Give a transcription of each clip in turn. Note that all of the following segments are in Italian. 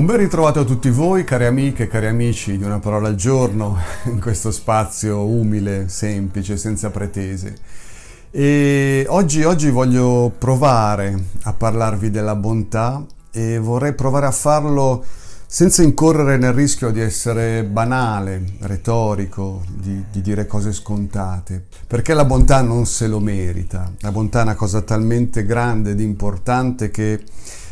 Un ben ritrovato a tutti voi, cari amiche cari amici di Una parola al giorno, in questo spazio umile, semplice, senza pretese. E oggi, oggi voglio provare a parlarvi della bontà e vorrei provare a farlo senza incorrere nel rischio di essere banale, retorico, di, di, dire cose scontate, perché la bontà non se lo merita. La bontà è una cosa talmente grande ed importante che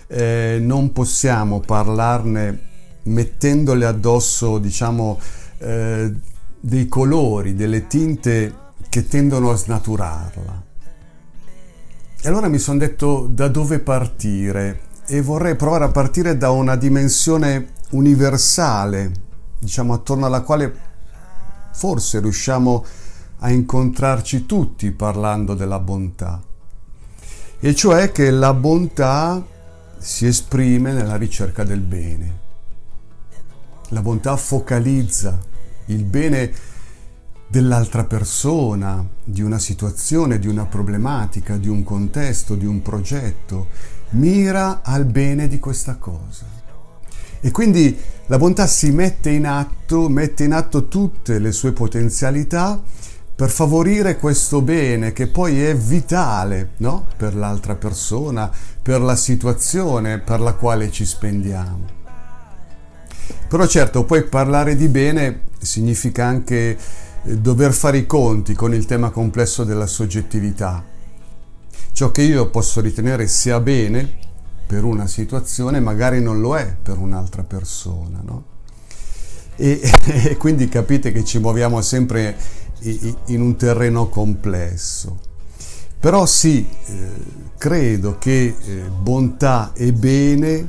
eh, non possiamo parlarne mettendole addosso, diciamo, eh, dei colori, delle tinte che tendono a snaturarla. E allora mi sono detto da dove partire e vorrei provare a partire da una dimensione universale, diciamo attorno alla quale forse riusciamo a incontrarci tutti parlando della bontà. E cioè che la bontà si esprime nella ricerca del bene. La bontà focalizza il bene dell'altra persona, di una situazione, di una problematica, di un contesto, di un progetto, mira al bene di questa cosa. E quindi la bontà si mette in atto, mette in atto tutte le sue potenzialità per favorire questo bene che poi è vitale no? per l'altra persona, per la situazione per la quale ci spendiamo. Però certo, poi parlare di bene significa anche eh, dover fare i conti con il tema complesso della soggettività. Ciò che io posso ritenere sia bene per una situazione magari non lo è per un'altra persona, no? E, e quindi capite che ci muoviamo sempre in un terreno complesso. Però sì, eh, credo che eh, bontà e bene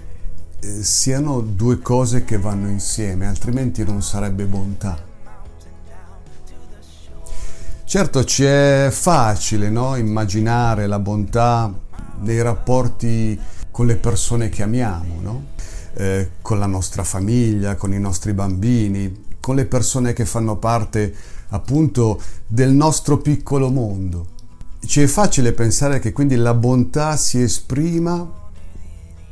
eh, siano due cose che vanno insieme, altrimenti non sarebbe bontà. Certo ci è facile no? immaginare la bontà nei rapporti con le persone che amiamo, no? eh, con la nostra famiglia, con i nostri bambini, con le persone che fanno parte appunto del nostro piccolo mondo. Ci è facile pensare che quindi la bontà si esprima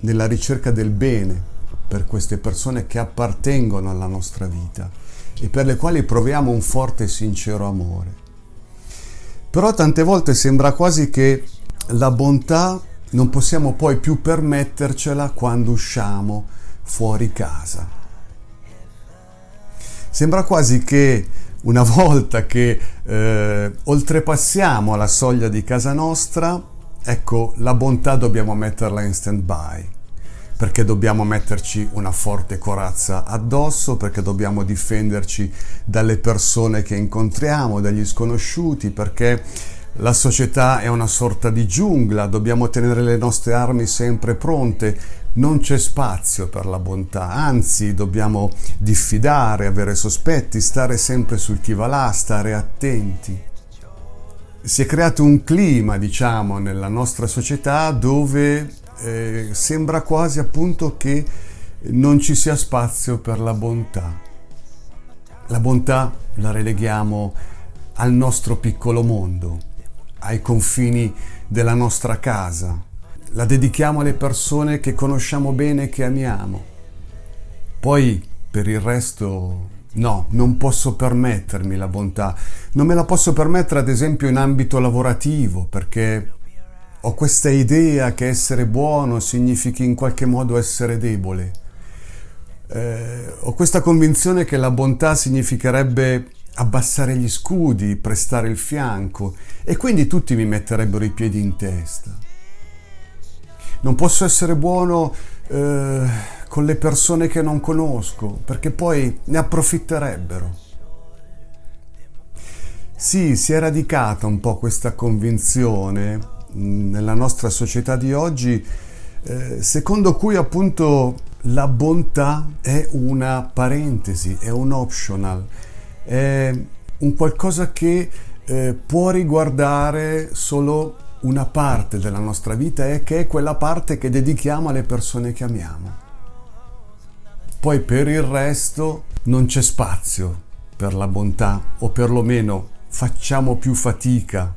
nella ricerca del bene per queste persone che appartengono alla nostra vita e per le quali proviamo un forte e sincero amore. Però tante volte sembra quasi che la bontà non possiamo poi più permettercela quando usciamo fuori casa. Sembra quasi che una volta che eh, oltrepassiamo la soglia di casa nostra, ecco, la bontà dobbiamo metterla in stand-by, perché dobbiamo metterci una forte corazza addosso, perché dobbiamo difenderci dalle persone che incontriamo, dagli sconosciuti, perché la società è una sorta di giungla, dobbiamo tenere le nostre armi sempre pronte, non c'è spazio per la bontà, anzi dobbiamo diffidare, avere sospetti, stare sempre sul chi va là, stare attenti. Si è creato un clima, diciamo, nella nostra società dove eh, sembra quasi appunto che non ci sia spazio per la bontà. La bontà la releghiamo al nostro piccolo mondo, ai confini della nostra casa. La dedichiamo alle persone che conosciamo bene e che amiamo. Poi per il resto no, non posso permettermi la bontà. Non me la posso permettere ad esempio in ambito lavorativo perché ho questa idea che essere buono significhi in qualche modo essere debole. Eh, ho questa convinzione che la bontà significherebbe abbassare gli scudi, prestare il fianco e quindi tutti mi metterebbero i piedi in testa. Non posso essere buono eh, con le persone che non conosco perché poi ne approfitterebbero. Sì, si è radicata un po' questa convinzione mm, nella nostra società di oggi, eh, secondo cui appunto la bontà è una parentesi, è un optional, è un qualcosa che eh, può riguardare solo una parte della nostra vita e che è quella parte che dedichiamo alle persone che amiamo. Poi per il resto non c'è spazio per la bontà o perlomeno facciamo più fatica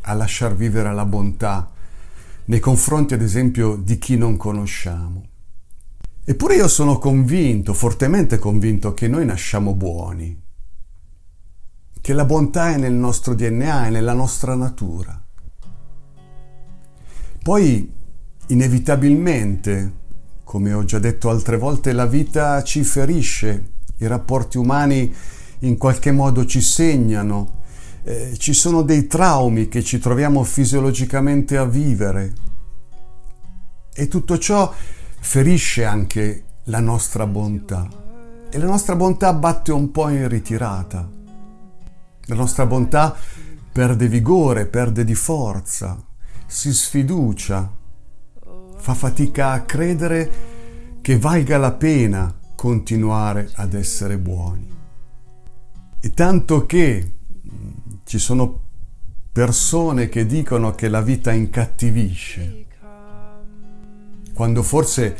a lasciar vivere la bontà nei confronti ad esempio di chi non conosciamo. Eppure io sono convinto, fortemente convinto, che noi nasciamo buoni, che la bontà è nel nostro DNA, è nella nostra natura. Poi, inevitabilmente, come ho già detto altre volte, la vita ci ferisce, i rapporti umani in qualche modo ci segnano, eh, ci sono dei traumi che ci troviamo fisiologicamente a vivere e tutto ciò ferisce anche la nostra bontà e la nostra bontà batte un po' in ritirata. La nostra bontà perde vigore, perde di forza, si sfiducia, fa fatica a credere che valga la pena continuare ad essere buoni. E tanto che mm, ci sono persone che dicono che la vita incattivisce, quando forse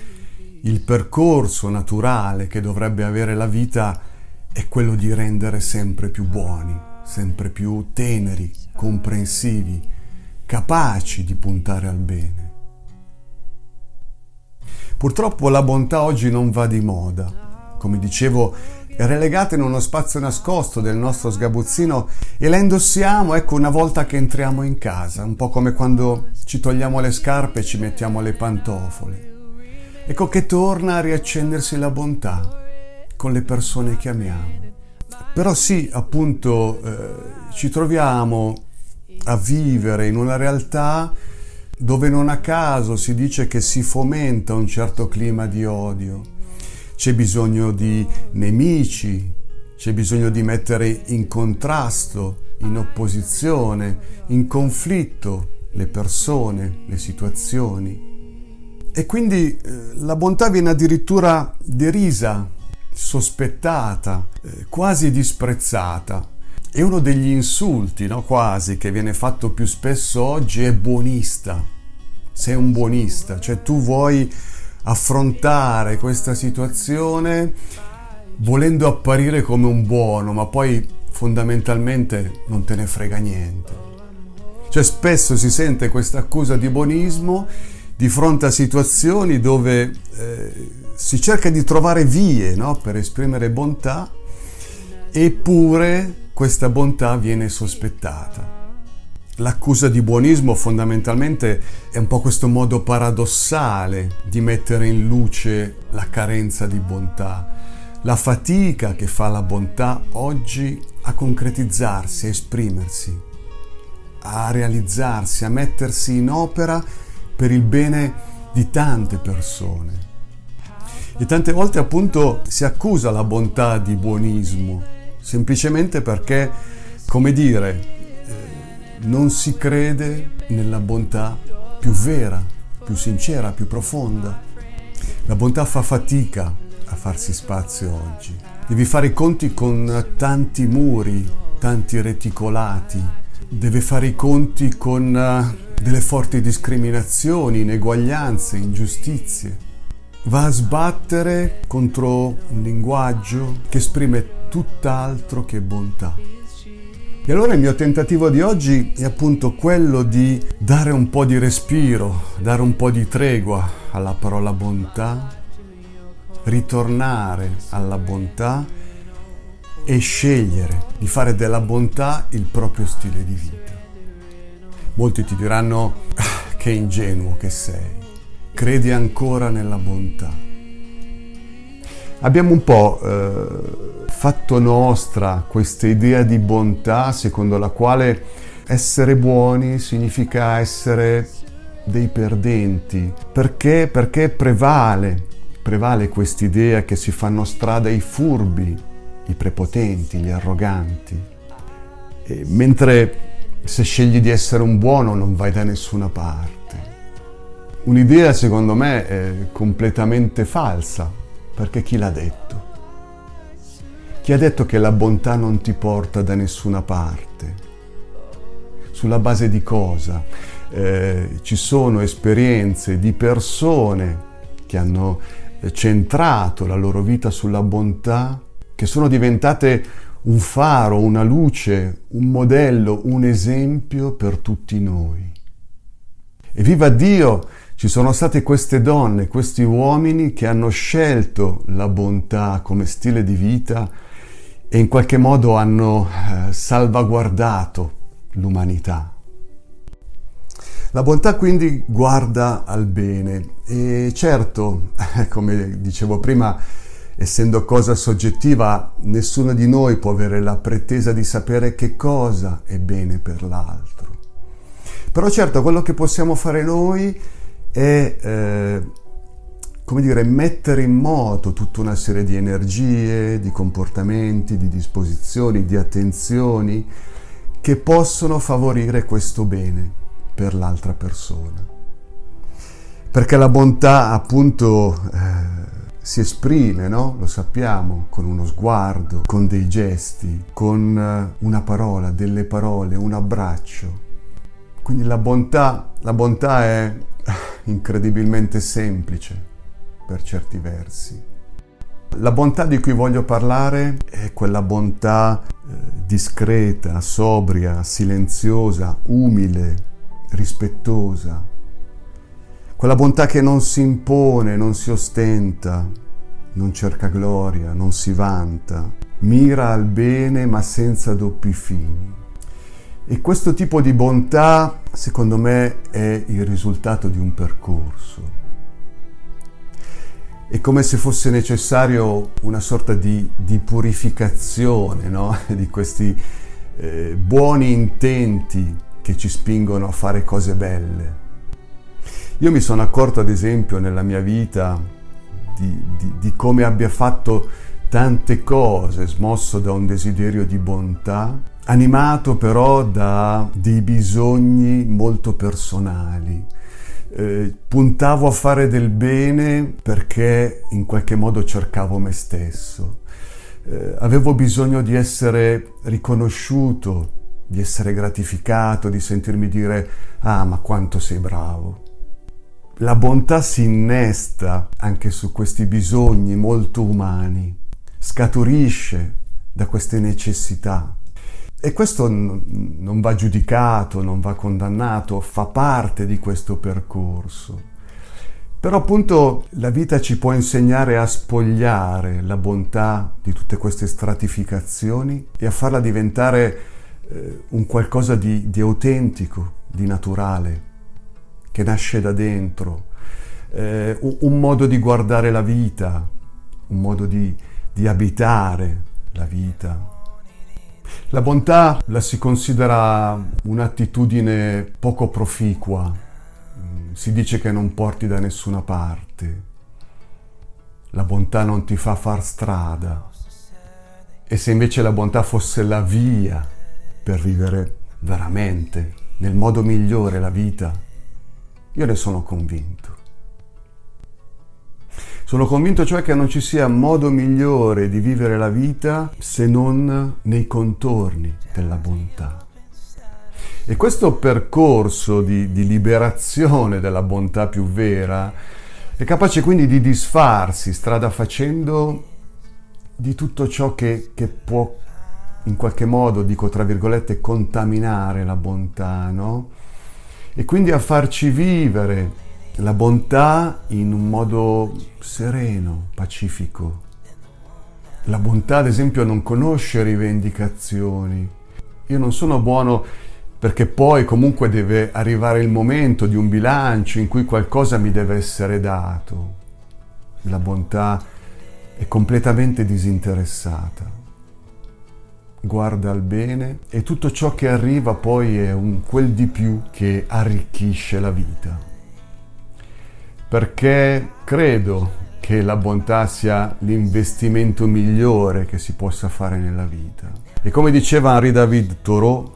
il percorso naturale che dovrebbe avere la vita è quello di rendere sempre più buoni, sempre più teneri, comprensivi, capaci di puntare al bene. Purtroppo la bontà oggi non va di moda. Come dicevo, è relegata in uno spazio nascosto del nostro sgabuzzino e la indossiamo, ecco, una volta che entriamo in casa, un po' come quando ci togliamo le scarpe e ci mettiamo le pantofole. Ecco che torna a riaccendersi la bontà con le persone che amiamo. Però sì, appunto, eh, ci troviamo a vivere in una realtà dove non a caso si dice che si fomenta un certo clima di odio. C'è bisogno di nemici, c'è bisogno di mettere in contrasto, in opposizione, in conflitto le persone, le situazioni. E quindi eh, la bontà viene addirittura derisa, sospettata, eh, quasi disprezzata. E uno degli insulti, no, quasi, che viene fatto più spesso oggi è buonista. Sei un buonista, cioè tu vuoi affrontare questa situazione volendo apparire come un buono, ma poi fondamentalmente non te ne frega niente. Cioè spesso si sente questa accusa di buonismo di fronte a situazioni dove eh, si cerca di trovare vie no, per esprimere bontà, eppure questa bontà viene sospettata. L'accusa di buonismo fondamentalmente è un po' questo modo paradossale di mettere in luce la carenza di bontà, la fatica che fa la bontà oggi a concretizzarsi, a esprimersi, a realizzarsi, a mettersi in opera per il bene di tante persone. E tante volte appunto si accusa la bontà di buonismo, semplicemente perché, come dire, eh, non si crede nella bontà più vera, più sincera, più profonda. La bontà fa fatica a farsi spazio oggi. Devi fare i conti con tanti muri, tanti reticolati, deve fare i conti con eh, delle forti discriminazioni, ineguaglianze, ingiustizie va a sbattere contro un linguaggio che esprime tutt'altro che bontà. E allora il mio tentativo di oggi è appunto quello di dare un po' di respiro, dare un po' di tregua alla parola bontà, ritornare alla bontà e scegliere di fare della bontà il proprio stile di vita. Molti ti diranno ah, che ingenuo che sei credi ancora nella bontà. Abbiamo un po' eh, fatto nostra questa idea di bontà secondo la quale essere buoni significa essere dei perdenti. Perché? Perché prevale, prevale quest'idea che si fanno strada i furbi, i prepotenti, gli arroganti. E mentre se scegli di essere un buono non vai da nessuna parte. Un'idea secondo me completamente falsa, perché chi l'ha detto? Chi ha detto che la bontà non ti porta da nessuna parte? Sulla base di cosa? Eh, ci sono esperienze di persone che hanno centrato la loro vita sulla bontà, che sono diventate un faro, una luce, un modello, un esempio per tutti noi. E viva Dio! Ci sono state queste donne, questi uomini che hanno scelto la bontà come stile di vita e in qualche modo hanno eh, salvaguardato l'umanità. La bontà quindi guarda al bene e certo, come dicevo prima, essendo cosa soggettiva, nessuno di noi può avere la pretesa di sapere che cosa è bene per l'altro. Però certo, quello che possiamo fare noi è, eh, come dire, mettere in moto tutta una serie di energie, di comportamenti, di disposizioni, di attenzioni che possono favorire questo bene per l'altra persona. Perché la bontà appunto eh, si esprime, no? Lo sappiamo, con uno sguardo, con dei gesti, con eh, una parola, delle parole, un abbraccio. Quindi la bontà, la bontà è incredibilmente semplice per certi versi. La bontà di cui voglio parlare è quella bontà eh, discreta, sobria, silenziosa, umile, rispettosa. Quella bontà che non si impone, non si ostenta, non cerca gloria, non si vanta, mira al bene ma senza doppi fini. E questo tipo di bontà, secondo me, è il risultato di un percorso. È come se fosse necessario una sorta di, di purificazione no? di questi eh, buoni intenti che ci spingono a fare cose belle. Io mi sono accorto, ad esempio, nella mia vita di, di, di come abbia fatto tante cose, smosso da un desiderio di bontà, animato però da dei bisogni molto personali. Eh, puntavo a fare del bene perché in qualche modo cercavo me stesso. Eh, avevo bisogno di essere riconosciuto, di essere gratificato, di sentirmi dire ah ma quanto sei bravo. La bontà si innesta anche su questi bisogni molto umani, scaturisce da queste necessità. E questo non va giudicato, non va condannato, fa parte di questo percorso. Però appunto la vita ci può insegnare a spogliare la bontà di tutte queste stratificazioni e a farla diventare eh, un qualcosa di, di, autentico, di naturale, che nasce da dentro, eh, un, modo di guardare la vita, un modo di, di abitare la vita. La bontà la si considera un'attitudine poco proficua, si dice che non porti da nessuna parte. La bontà non ti fa far strada. E se invece la bontà fosse la via per vivere veramente, nel modo migliore la vita, io ne sono convinto. Sono convinto cioè che non ci sia modo migliore di vivere la vita se non nei contorni della bontà. E questo percorso di, di liberazione della bontà più vera è capace quindi di disfarsi strada facendo di tutto ciò che, che può in qualche modo, dico tra virgolette, contaminare la bontà, no? E quindi a farci vivere la bontà in un modo sereno, pacifico. La bontà, ad esempio, non conosce rivendicazioni. Io non sono buono perché poi comunque deve arrivare il momento di un bilancio in cui qualcosa mi deve essere dato. La bontà è completamente disinteressata. Guarda al bene e tutto ciò che arriva poi è un quel di più che arricchisce la vita perché credo che la bontà sia l'investimento migliore che si possa fare nella vita. E come diceva Henri David Thoreau,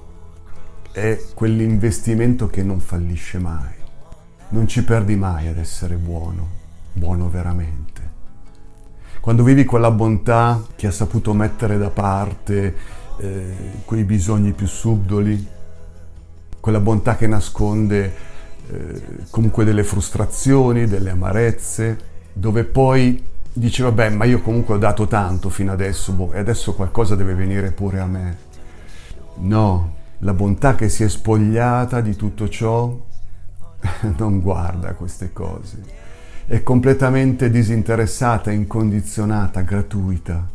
è quell'investimento che non fallisce mai. Non ci perdi mai ad essere buono, buono veramente. Quando vivi quella bontà che ha saputo mettere da parte eh, quei bisogni più subdoli, quella bontà che nasconde eh, comunque delle frustrazioni, delle amarezze, dove poi dice vabbè ma io comunque ho dato tanto fino adesso boh, e adesso qualcosa deve venire pure a me. No, la bontà che si è spogliata di tutto ciò non guarda queste cose. È completamente disinteressata, incondizionata, gratuita.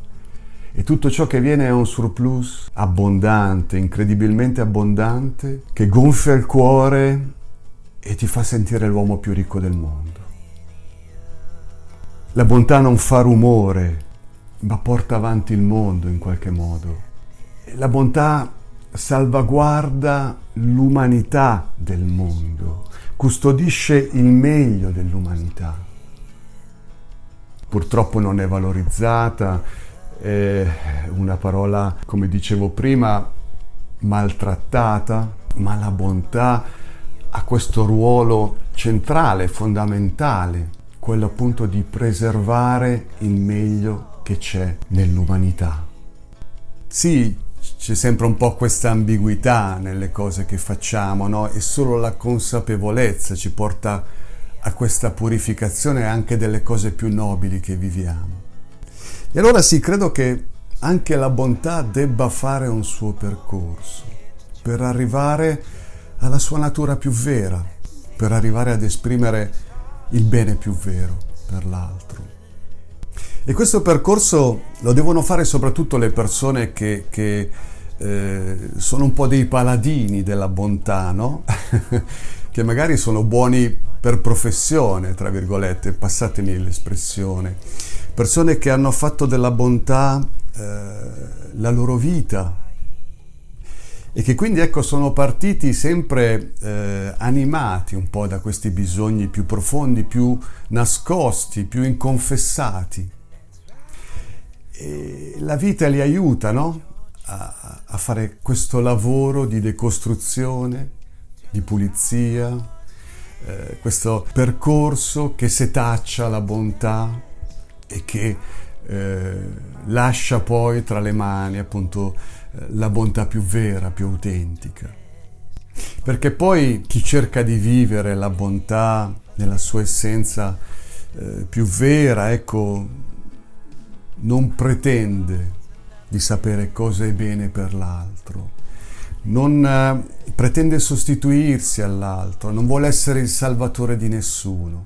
E tutto ciò che viene è un surplus abbondante, incredibilmente abbondante, che gonfia il cuore e ti fa sentire l'uomo più ricco del mondo. La bontà non fa rumore, ma porta avanti il mondo in qualche modo. La bontà salvaguarda l'umanità del mondo, custodisce il meglio dell'umanità. Purtroppo non è valorizzata, è una parola, come dicevo prima, maltrattata, ma la bontà ha questo ruolo centrale, fondamentale quello appunto di preservare il meglio che c'è nell'umanità. Sì, c'è sempre un po' questa ambiguità nelle cose che facciamo, no? E solo la consapevolezza ci porta a questa purificazione anche delle cose più nobili che viviamo. E allora sì, credo che anche la bontà debba fare un suo percorso per arrivare alla sua natura più vera, per arrivare ad esprimere il bene più vero per l'altro. E questo percorso lo devono fare soprattutto le persone che, che eh, sono un po' dei paladini della bontà, no? che magari sono buoni per professione, tra virgolette, passatemi l'espressione. Persone che hanno fatto della bontà eh, la loro vita, e che quindi ecco sono partiti sempre eh, animati un po' da questi bisogni più profondi, più nascosti, più inconfessati. E la vita li aiuta no? a, a, fare questo lavoro di decostruzione, di pulizia, eh, questo percorso che setaccia la bontà e che eh, lascia poi tra le mani appunto la bontà più vera, più autentica. Perché poi chi cerca di vivere la bontà nella sua essenza eh, più vera, ecco, non pretende di sapere cosa è bene per l'altro, non eh, pretende sostituirsi all'altro, non vuole essere il salvatore di nessuno.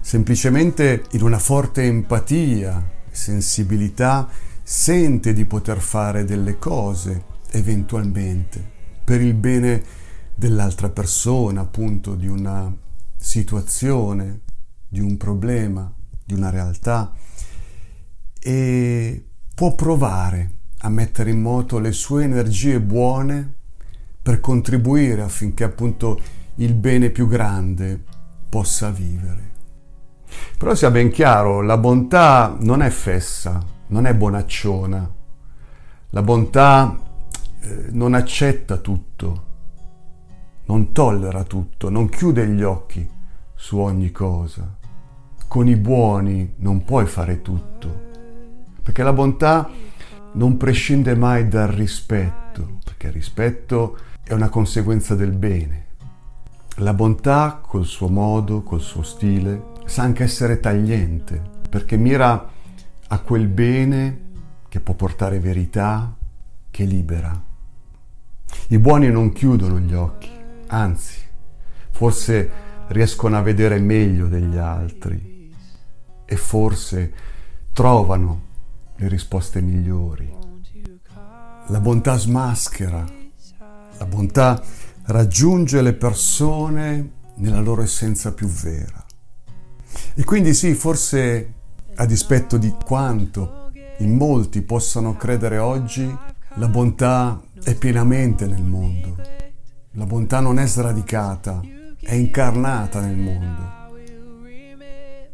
Semplicemente in una forte empatia, sensibilità, sente di poter fare delle cose eventualmente per il bene dell'altra persona, appunto di una situazione, di un problema, di una realtà e può provare a mettere in moto le sue energie buone per contribuire affinché appunto il bene più grande possa vivere. Però sia ben chiaro, la bontà non è fessa, non è bonacciona. La bontà eh, non accetta tutto, non tollera tutto, non chiude gli occhi su ogni cosa. Con i buoni non puoi fare tutto, perché la bontà non prescinde mai dal rispetto, perché il rispetto è una conseguenza del bene. La bontà, col suo modo, col suo stile, sa anche essere tagliente, perché mira a quel bene che può portare verità, che libera. I buoni non chiudono gli occhi, anzi, forse riescono a vedere meglio degli altri e forse trovano le risposte migliori. La bontà smaschera, la bontà raggiunge le persone nella loro essenza più vera. E quindi sì, forse a dispetto di quanto in molti possano credere oggi, la bontà è pienamente nel mondo. La bontà non è sradicata, è incarnata nel mondo.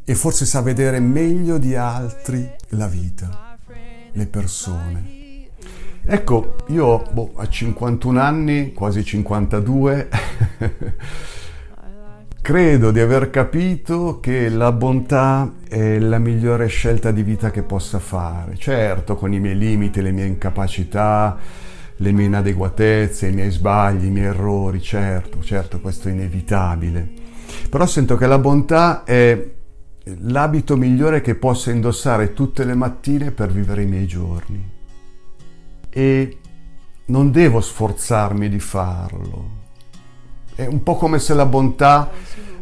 E forse sa vedere meglio di altri la vita, le persone. Ecco, io boh, a 51 anni, quasi 52, Credo di aver capito che la bontà è la migliore scelta di vita che possa fare, certo con i miei limiti, le mie incapacità, le mie inadeguatezze, i miei sbagli, i miei errori, certo, certo questo è inevitabile, però sento che la bontà è l'abito migliore che possa indossare tutte le mattine per vivere i miei giorni. E non devo sforzarmi di farlo, È un po' come se la bontà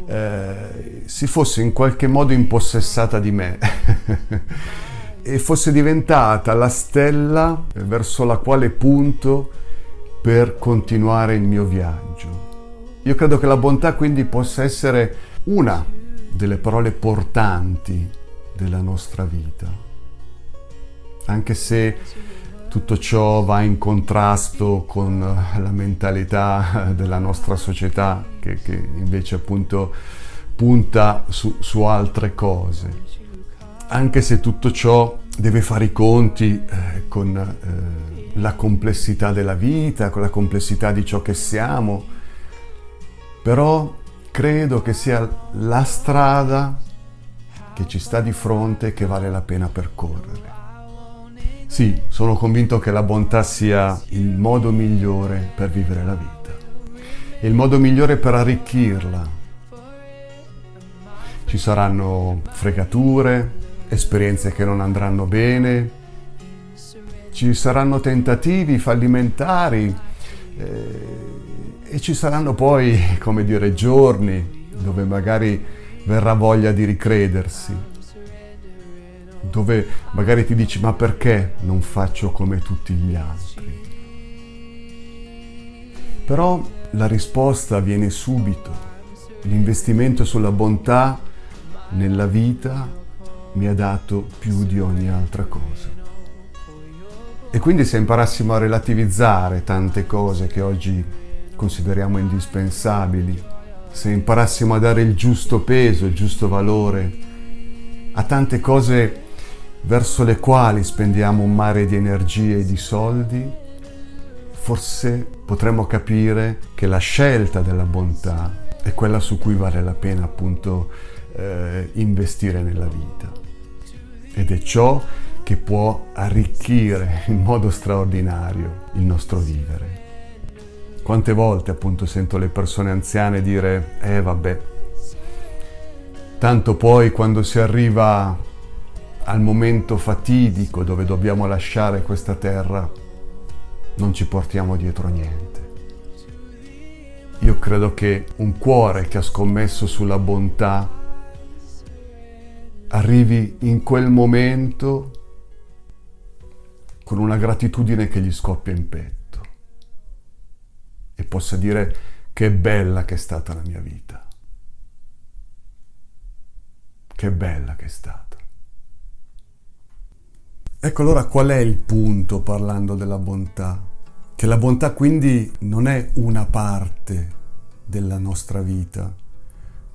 eh, si fosse in qualche modo impossessata di me. E fosse diventata la stella verso la quale punto per continuare il mio viaggio. Io credo che la bontà quindi possa essere una delle parole portanti della nostra vita, anche se tutto ciò va in contrasto con la mentalità della nostra società che, che invece appunto punta su, su, altre cose. Anche se tutto ciò deve fare i conti eh, con eh, la complessità della vita, con la complessità di ciò che siamo, però credo che sia la strada che ci sta di fronte che vale la pena percorrere. Sì, sono convinto che la bontà sia il modo migliore per vivere la vita, il modo migliore per arricchirla. Ci saranno fregature, esperienze che non andranno bene, ci saranno tentativi fallimentari eh, e ci saranno poi, come dire, giorni dove magari verrà voglia di ricredersi dove magari ti dici ma perché non faccio come tutti gli altri? Però la risposta viene subito. L'investimento sulla bontà nella vita mi ha dato più di ogni altra cosa. E quindi se imparassimo a relativizzare tante cose che oggi consideriamo indispensabili, se imparassimo a dare il giusto peso, il giusto valore a tante cose verso le quali spendiamo un mare di energie e di soldi, forse potremmo capire che la scelta della bontà è quella su cui vale la pena appunto eh, investire nella vita. Ed è ciò che può arricchire in modo straordinario il nostro vivere. Quante volte appunto sento le persone anziane dire, eh vabbè, tanto poi quando si arriva al momento fatidico dove dobbiamo lasciare questa terra, non ci portiamo dietro niente. Io credo che un cuore che ha scommesso sulla bontà arrivi in quel momento con una gratitudine che gli scoppia in petto e possa dire che bella che è stata la mia vita. Che bella che è stata. Ecco allora qual è il punto parlando della bontà? Che la bontà quindi non è una parte della nostra vita,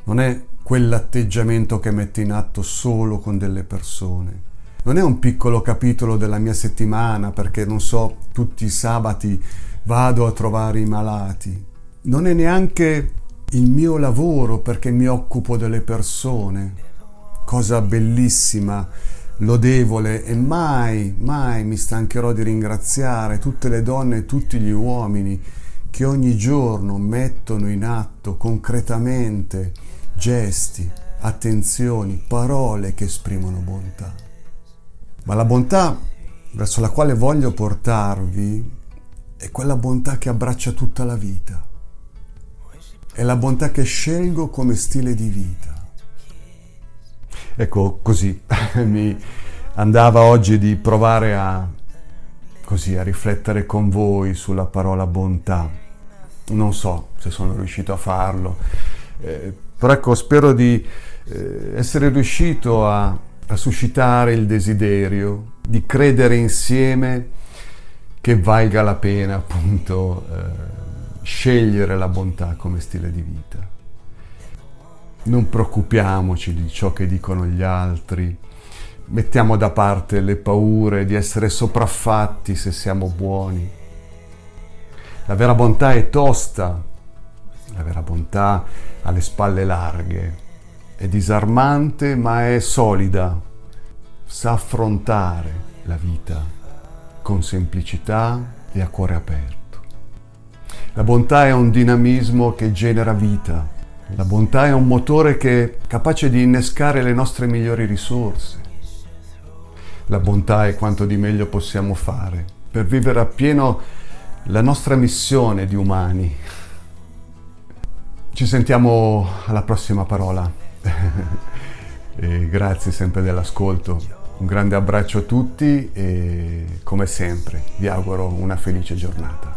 non è quell'atteggiamento che metto in atto solo con delle persone, non è un piccolo capitolo della mia settimana perché non so, tutti i sabati vado a trovare i malati, non è neanche il mio lavoro perché mi occupo delle persone, cosa bellissima lodevole e mai, mai mi stancherò di ringraziare tutte le donne e tutti gli uomini che ogni giorno mettono in atto concretamente gesti, attenzioni, parole che esprimono bontà. Ma la bontà verso la quale voglio portarvi è quella bontà che abbraccia tutta la vita. È la bontà che scelgo come stile di vita Ecco, così mi andava oggi di provare a, così, a riflettere con voi sulla parola bontà. Non so se sono riuscito a farlo, eh, però ecco, spero di eh, essere riuscito a, a suscitare il desiderio di credere insieme che valga la pena appunto eh, scegliere la bontà come stile di vita. Non preoccupiamoci di ciò che dicono gli altri, mettiamo da parte le paure di essere sopraffatti se siamo buoni. La vera bontà è tosta, la vera bontà ha le spalle larghe, è disarmante ma è solida, sa affrontare la vita con semplicità e a cuore aperto. La bontà è un dinamismo che genera vita la bontà è un motore che è capace di innescare le nostre migliori risorse. La bontà è quanto di meglio possiamo fare per vivere appieno la nostra missione di umani. Ci sentiamo alla prossima parola. grazie sempre dell'ascolto. Un grande abbraccio a tutti e come sempre vi auguro una felice giornata.